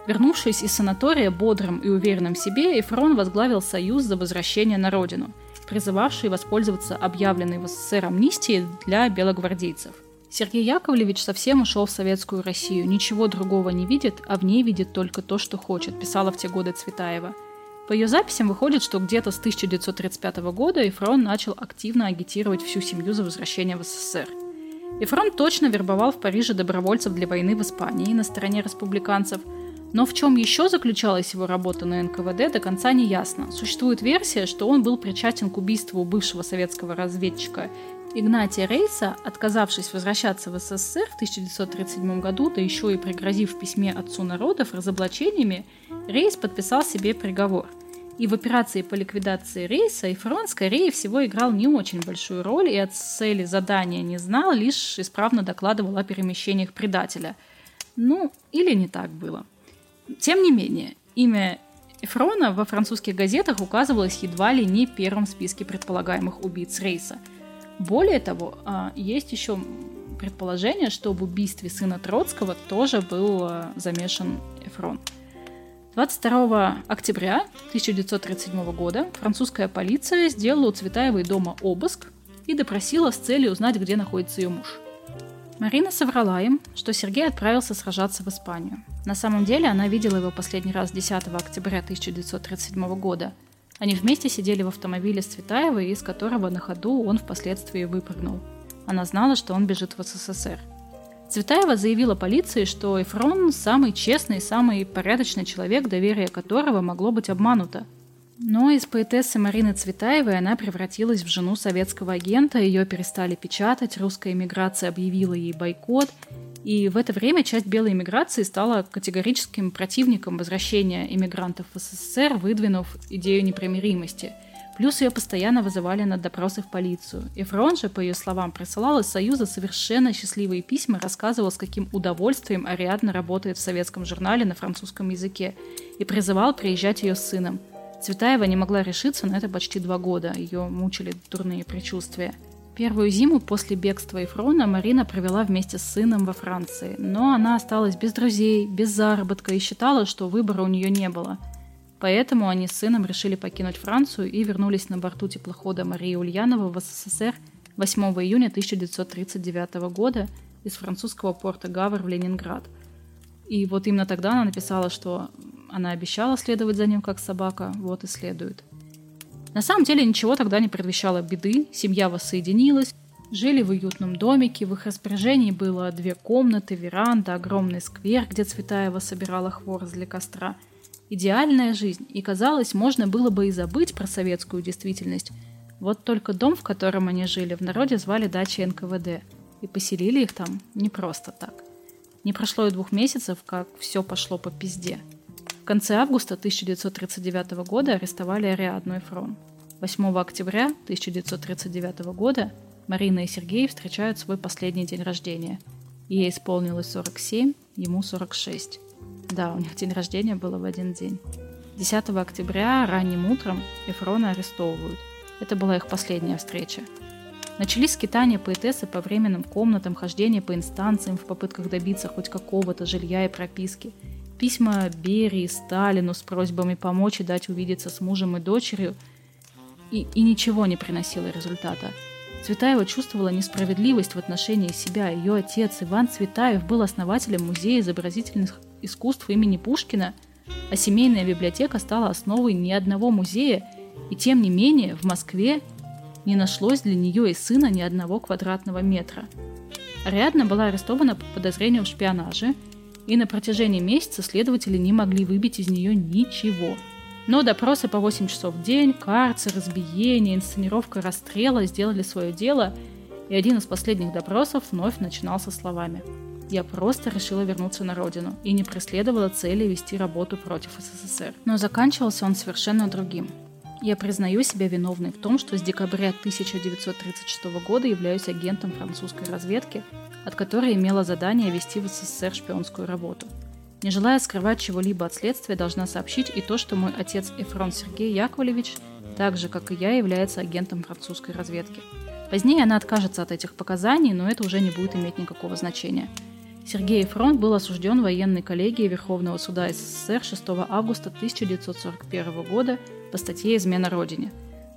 Вернувшись из санатория бодрым и уверенным в себе, Эфрон возглавил Союз за возвращение на родину, призывавший воспользоваться объявленной в СССР амнистией для белогвардейцев. Сергей Яковлевич совсем ушел в советскую Россию, ничего другого не видит, а в ней видит только то, что хочет, писала в те годы Цветаева. По ее записям выходит, что где-то с 1935 года Эфрон начал активно агитировать всю семью за возвращение в СССР. Эфрон точно вербовал в Париже добровольцев для войны в Испании на стороне республиканцев, но в чем еще заключалась его работа на НКВД, до конца не ясно. Существует версия, что он был причастен к убийству бывшего советского разведчика Игнатия Рейса, отказавшись возвращаться в СССР в 1937 году, да еще и пригрозив в письме отцу народов разоблачениями, Рейс подписал себе приговор. И в операции по ликвидации Рейса Эйфрон, скорее всего, играл не очень большую роль и от цели задания не знал, лишь исправно докладывал о перемещениях предателя. Ну, или не так было. Тем не менее, имя Эфрона во французских газетах указывалось едва ли не первым в списке предполагаемых убийц Рейса – более того, а, есть еще предположение, что в убийстве сына Троцкого тоже был а, замешан Эфрон. 22 октября 1937 года французская полиция сделала у Цветаевой дома обыск и допросила с целью узнать, где находится ее муж. Марина соврала им, что Сергей отправился сражаться в Испанию. На самом деле она видела его последний раз 10 октября 1937 года – они вместе сидели в автомобиле с Цветаевой, из которого на ходу он впоследствии выпрыгнул. Она знала, что он бежит в СССР. Цветаева заявила полиции, что Эфрон – самый честный, самый порядочный человек, доверие которого могло быть обмануто. Но из поэтессы Марины Цветаевой она превратилась в жену советского агента, ее перестали печатать, русская эмиграция объявила ей бойкот, и в это время часть белой эмиграции стала категорическим противником возвращения иммигрантов в СССР, выдвинув идею непримиримости – Плюс ее постоянно вызывали на допросы в полицию. Эфрон же, по ее словам, присылал из Союза совершенно счастливые письма, рассказывал, с каким удовольствием Ариадна работает в советском журнале на французском языке и призывал приезжать ее с сыном. Цветаева не могла решиться на это почти два года, ее мучили дурные предчувствия. Первую зиму после бегства Эфрона Марина провела вместе с сыном во Франции, но она осталась без друзей, без заработка и считала, что выбора у нее не было – Поэтому они с сыном решили покинуть Францию и вернулись на борту теплохода Марии Ульянова в СССР 8 июня 1939 года из французского порта Гавр в Ленинград. И вот именно тогда она написала, что она обещала следовать за ним как собака, вот и следует. На самом деле ничего тогда не предвещало беды, семья воссоединилась, жили в уютном домике, в их распоряжении было две комнаты, веранда, огромный сквер, где Цветаева собирала хворост для костра – идеальная жизнь, и казалось, можно было бы и забыть про советскую действительность. Вот только дом, в котором они жили, в народе звали дачей НКВД, и поселили их там не просто так. Не прошло и двух месяцев, как все пошло по пизде. В конце августа 1939 года арестовали Ариадну и Фрон. 8 октября 1939 года Марина и Сергей встречают свой последний день рождения. Ей исполнилось 47, ему 46. Да, у них день рождения было в один день. 10 октября ранним утром Эфрона арестовывают. Это была их последняя встреча. Начались скитания поэтессы по временным комнатам, хождение по инстанциям в попытках добиться хоть какого-то жилья и прописки. Письма Берии, Сталину с просьбами помочь и дать увидеться с мужем и дочерью. И, и ничего не приносило результата. Цветаева чувствовала несправедливость в отношении себя. Ее отец Иван Цветаев был основателем Музея изобразительных искусств имени Пушкина, а семейная библиотека стала основой ни одного музея, и тем не менее в Москве не нашлось для нее и сына ни одного квадратного метра. Ариадна была арестована по подозрению в шпионаже, и на протяжении месяца следователи не могли выбить из нее ничего. Но допросы по 8 часов в день, карцер, избиение, инсценировка расстрела сделали свое дело, и один из последних допросов вновь начинался словами – я просто решила вернуться на родину и не преследовала цели вести работу против СССР. Но заканчивался он совершенно другим. Я признаю себя виновной в том, что с декабря 1936 года являюсь агентом французской разведки, от которой имела задание вести в СССР шпионскую работу. Не желая скрывать чего-либо от следствия, должна сообщить и то, что мой отец Эфрон Сергей Яковлевич, так же, как и я, является агентом французской разведки. Позднее она откажется от этих показаний, но это уже не будет иметь никакого значения – Сергей Фронт был осужден военной коллегией Верховного суда СССР 6 августа 1941 года по статье «Измена Родине».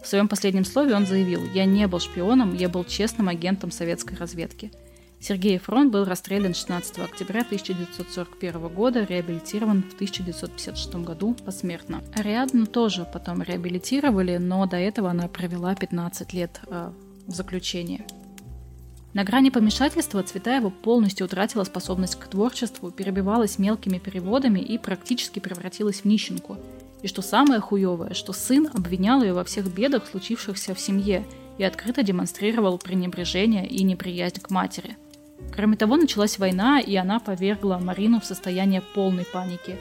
В своем последнем слове он заявил «Я не был шпионом, я был честным агентом советской разведки». Сергей Фронт был расстрелян 16 октября 1941 года, реабилитирован в 1956 году посмертно. Ариадну тоже потом реабилитировали, но до этого она провела 15 лет э, в заключении. На грани помешательства Цветаева полностью утратила способность к творчеству, перебивалась мелкими переводами и практически превратилась в нищенку. И что самое хуевое, что сын обвинял ее во всех бедах, случившихся в семье, и открыто демонстрировал пренебрежение и неприязнь к матери. Кроме того, началась война, и она повергла Марину в состояние полной паники.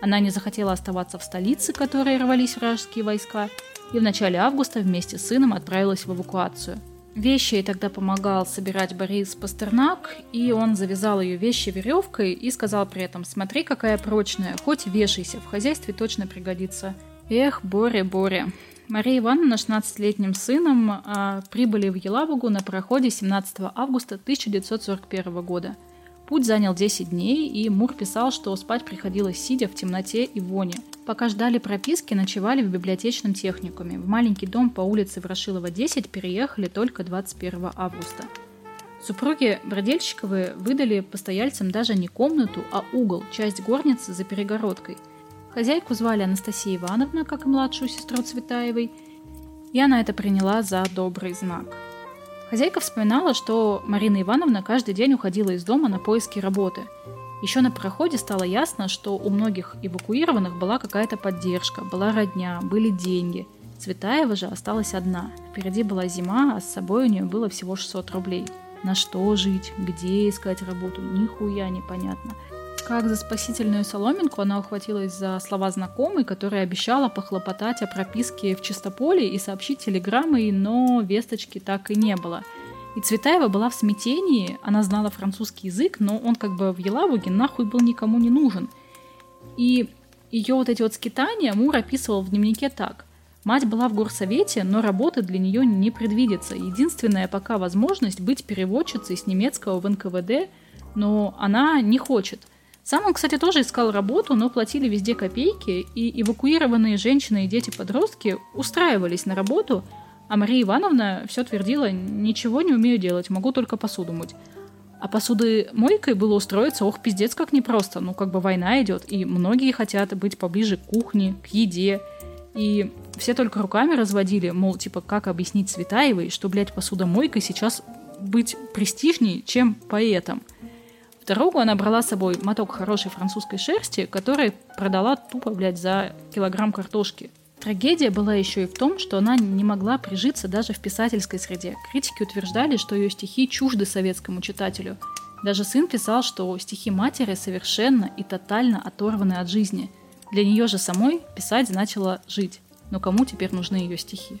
Она не захотела оставаться в столице, которой рвались вражеские войска, и в начале августа вместе с сыном отправилась в эвакуацию – Вещи ей тогда помогал собирать Борис Пастернак, и он завязал ее вещи веревкой и сказал при этом «Смотри, какая прочная, хоть вешайся, в хозяйстве точно пригодится». Эх, Боря, Боря. Мария Ивановна с 16-летним сыном а, прибыли в Елабугу на пароходе 17 августа 1941 года. Путь занял 10 дней, и Мур писал, что спать приходилось сидя в темноте и воне – Пока ждали прописки, ночевали в библиотечном техникуме. В маленький дом по улице Ворошилова, 10 переехали только 21 августа. Супруги Бродельщиковы выдали постояльцам даже не комнату, а угол, часть горницы за перегородкой. Хозяйку звали Анастасия Ивановна, как и младшую сестру Цветаевой, и она это приняла за добрый знак. Хозяйка вспоминала, что Марина Ивановна каждый день уходила из дома на поиски работы – Еще на проходе стало ясно, что у многих эвакуированных была какая-то поддержка, была родня, были деньги. Цветаева же осталась одна. Впереди была зима, а с собой у нее было всего 600 рублей. На что жить, где искать работу, нихуя непонятно. Как за спасительную соломинку она ухватилась за слова знакомой, которая обещала похлопотать о прописке в Чистополе и сообщить телеграммой, но весточки так и не было – и Цветаева была в смятении, она знала французский язык, но он как бы в Елабуге нахуй был никому не нужен. И ее вот эти вот скитания Мур описывал в дневнике так. Мать была в горсовете, но работы для нее не предвидится. Единственная пока возможность быть переводчицей с немецкого в НКВД, но она не хочет. Сам он, кстати, тоже искал работу, но платили везде копейки, и эвакуированные женщины и дети-подростки устраивались на работу – а Мария Ивановна все твердила, ничего не умею делать, могу только посуду мыть. А посуды мойкой было устроиться, ох, пиздец, как непросто. Ну, как бы война идет, и многие хотят быть поближе к кухне, к еде. И все только руками разводили, мол, типа, как объяснить Светаевой, что, блядь, посудомойкой сейчас быть престижней, чем поэтом. В дорогу она брала с собой моток хорошей французской шерсти, который продала тупо, блядь, за килограмм картошки. Трагедия была еще и в том, что она не могла прижиться даже в писательской среде. Критики утверждали, что ее стихи чужды советскому читателю. Даже сын писал, что стихи матери совершенно и тотально оторваны от жизни. Для нее же самой писать значило жить. Но кому теперь нужны ее стихи?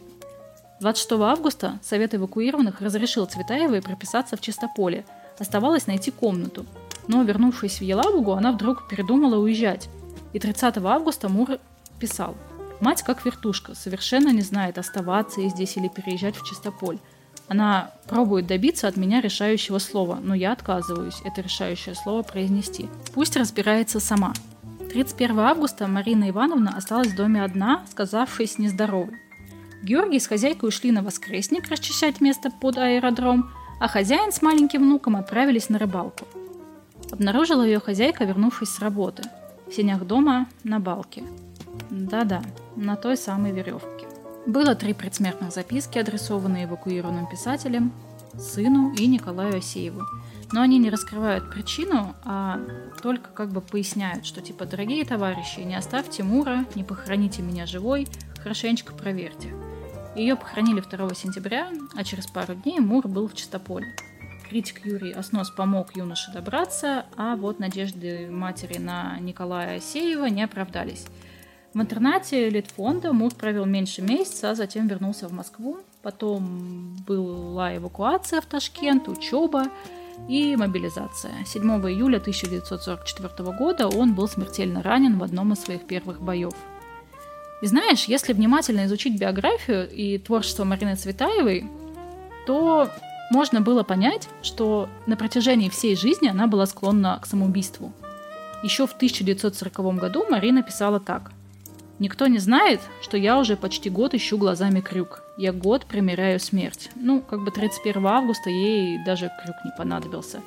26 августа Совет эвакуированных разрешил Цветаевой прописаться в Чистополе. Оставалось найти комнату. Но, вернувшись в Елабугу, она вдруг передумала уезжать. И 30 августа Мур писал – Мать как вертушка, совершенно не знает, оставаться здесь или переезжать в Чистополь. Она пробует добиться от меня решающего слова, но я отказываюсь это решающее слово произнести. Пусть разбирается сама. 31 августа Марина Ивановна осталась в доме одна, сказавшись нездоровой. Георгий с хозяйкой ушли на воскресник расчищать место под аэродром, а хозяин с маленьким внуком отправились на рыбалку. Обнаружила ее хозяйка, вернувшись с работы. В сенях дома на балке. Да-да, на той самой веревке. Было три предсмертных записки, адресованные эвакуированным писателям, сыну и Николаю Осееву. Но они не раскрывают причину, а только как бы поясняют, что типа, дорогие товарищи, не оставьте Мура, не похороните меня живой, хорошенечко проверьте. Ее похоронили 2 сентября, а через пару дней Мур был в Чистополе. Критик Юрий Оснос помог юноше добраться, а вот надежды матери на Николая Осеева не оправдались – в интернате Литфонда Мур провел меньше месяца, а затем вернулся в Москву. Потом была эвакуация в Ташкент, учеба и мобилизация. 7 июля 1944 года он был смертельно ранен в одном из своих первых боев. И знаешь, если внимательно изучить биографию и творчество Марины Цветаевой, то можно было понять, что на протяжении всей жизни она была склонна к самоубийству. Еще в 1940 году Марина писала так – Никто не знает, что я уже почти год ищу глазами крюк. Я год примеряю смерть. Ну, как бы 31 августа ей даже крюк не понадобился.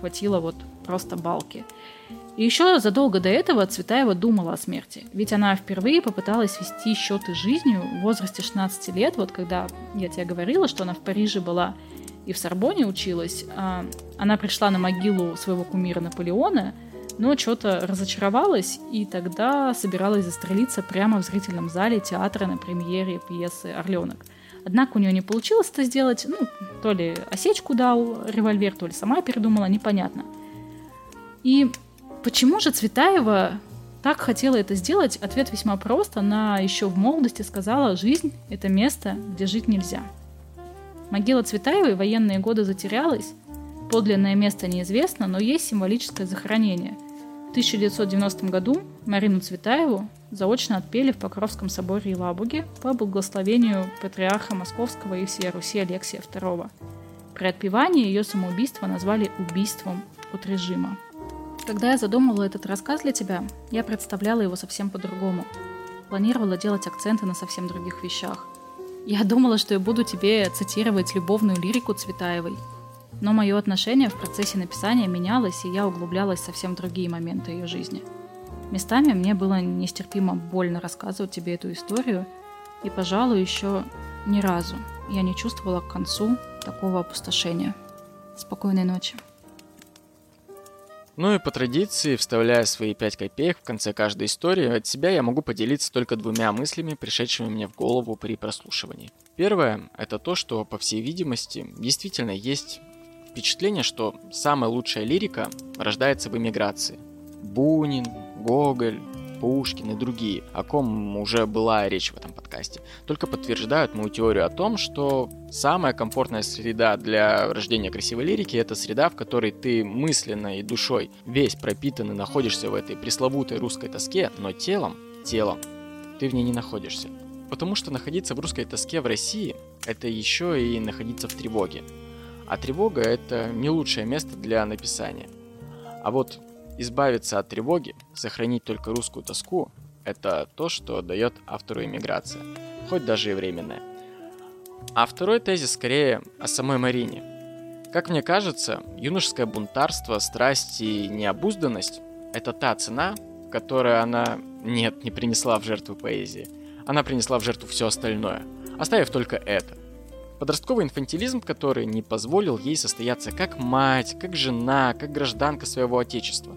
Хватило вот просто балки. И еще задолго до этого Цветаева думала о смерти. Ведь она впервые попыталась вести счеты жизнью в возрасте 16 лет, вот когда я тебе говорила, что она в Париже была и в Сорбоне училась, а она пришла на могилу своего кумира Наполеона – но что-то разочаровалась и тогда собиралась застрелиться прямо в зрительном зале театра на премьере пьесы «Орленок». Однако у нее не получилось это сделать, ну, то ли осечку дал револьвер, то ли сама передумала, непонятно. И почему же Цветаева так хотела это сделать? Ответ весьма прост. Она еще в молодости сказала, жизнь – это место, где жить нельзя. Могила Цветаевой в военные годы затерялась, подлинное место неизвестно, но есть символическое захоронение – 1990 году Марину Цветаеву заочно отпели в Покровском соборе Елабуги по благословению патриарха Московского и всей Руси Алексия II. При отпевании ее самоубийство назвали убийством от режима. Когда я задумывала этот рассказ для тебя, я представляла его совсем по-другому. Планировала делать акценты на совсем других вещах. Я думала, что я буду тебе цитировать любовную лирику Цветаевой – но мое отношение в процессе написания менялось, и я углублялась в совсем другие моменты ее жизни. Местами мне было нестерпимо больно рассказывать тебе эту историю, и, пожалуй, еще ни разу я не чувствовала к концу такого опустошения. Спокойной ночи. Ну и по традиции, вставляя свои 5 копеек в конце каждой истории, от себя я могу поделиться только двумя мыслями, пришедшими мне в голову при прослушивании. Первое – это то, что, по всей видимости, действительно есть впечатление, что самая лучшая лирика рождается в эмиграции. Бунин, Гоголь, Пушкин и другие, о ком уже была речь в этом подкасте, только подтверждают мою теорию о том, что самая комфортная среда для рождения красивой лирики – это среда, в которой ты мысленно и душой весь пропитанный находишься в этой пресловутой русской тоске, но телом, телом, ты в ней не находишься. Потому что находиться в русской тоске в России – это еще и находиться в тревоге. А тревога – это не лучшее место для написания. А вот Избавиться от тревоги, сохранить только русскую тоску – это то, что дает автору иммиграция, хоть даже и временная. А второй тезис скорее о самой Марине. Как мне кажется, юношеское бунтарство, страсть и необузданность – это та цена, которую она, нет, не принесла в жертву поэзии. Она принесла в жертву все остальное, оставив только это – Подростковый инфантилизм, который не позволил ей состояться как мать, как жена, как гражданка своего отечества.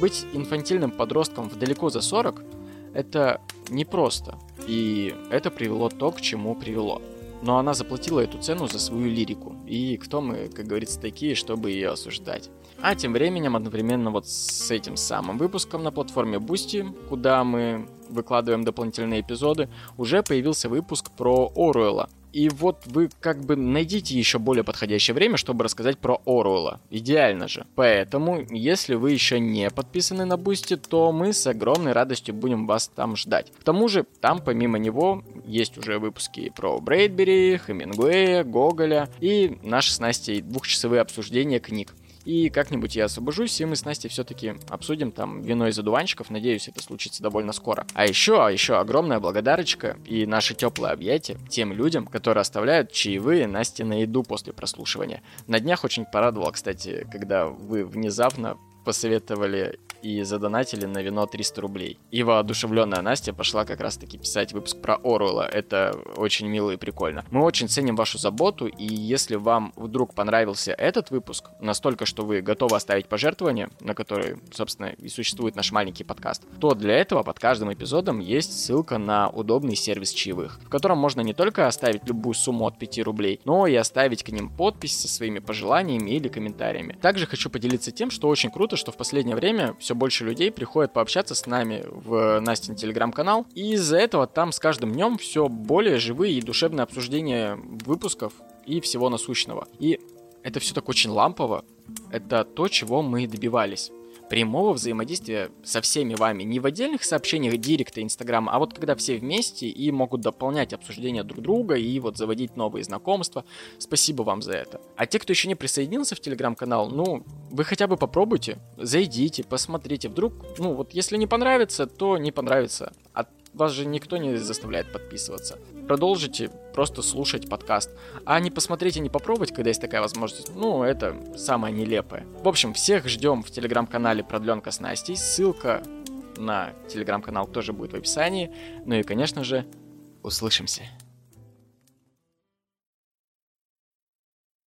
Быть инфантильным подростком в далеко за 40 – это непросто, и это привело то, к чему привело. Но она заплатила эту цену за свою лирику, и кто мы, как говорится, такие, чтобы ее осуждать. А тем временем, одновременно вот с этим самым выпуском на платформе Boosty, куда мы выкладываем дополнительные эпизоды, уже появился выпуск про Оруэлла, и вот вы как бы найдите еще более подходящее время, чтобы рассказать про Оруэлла. Идеально же. Поэтому, если вы еще не подписаны на Boosty, то мы с огромной радостью будем вас там ждать. К тому же, там помимо него есть уже выпуски про Брэдбери, Хемингуэя, Гоголя и наши с Настей двухчасовые обсуждения книг. И как-нибудь я освобожусь, и мы с Настей все-таки обсудим там вино из одуванчиков. Надеюсь, это случится довольно скоро. А еще, а еще огромная благодарочка и наши теплые объятия тем людям, которые оставляют чаевые Насте на еду после прослушивания. На днях очень порадовал, кстати, когда вы внезапно посоветовали и задонатили на вино 300 рублей. И воодушевленная Настя пошла как раз таки писать выпуск про Оруэлла. Это очень мило и прикольно. Мы очень ценим вашу заботу, и если вам вдруг понравился этот выпуск, настолько, что вы готовы оставить пожертвование, на которые, собственно, и существует наш маленький подкаст, то для этого под каждым эпизодом есть ссылка на удобный сервис чаевых, в котором можно не только оставить любую сумму от 5 рублей, но и оставить к ним подпись со своими пожеланиями или комментариями. Также хочу поделиться тем, что очень круто, что в последнее время все все больше людей приходят пообщаться с нами в Настин телеграм-канал. И из-за этого там с каждым днем все более живые и душевные обсуждения выпусков и всего насущного. И это все так очень лампово. Это то, чего мы добивались прямого взаимодействия со всеми вами. Не в отдельных сообщениях Директа, Инстаграма, а вот когда все вместе и могут дополнять обсуждения друг друга и вот заводить новые знакомства. Спасибо вам за это. А те, кто еще не присоединился в Телеграм-канал, ну, вы хотя бы попробуйте, зайдите, посмотрите. Вдруг, ну вот если не понравится, то не понравится. А вас же никто не заставляет подписываться. Продолжите просто слушать подкаст. А не посмотреть и не попробовать, когда есть такая возможность, ну, это самое нелепое. В общем, всех ждем в телеграм-канале Продленка с Настей. Ссылка на телеграм-канал тоже будет в описании. Ну и, конечно же, услышимся.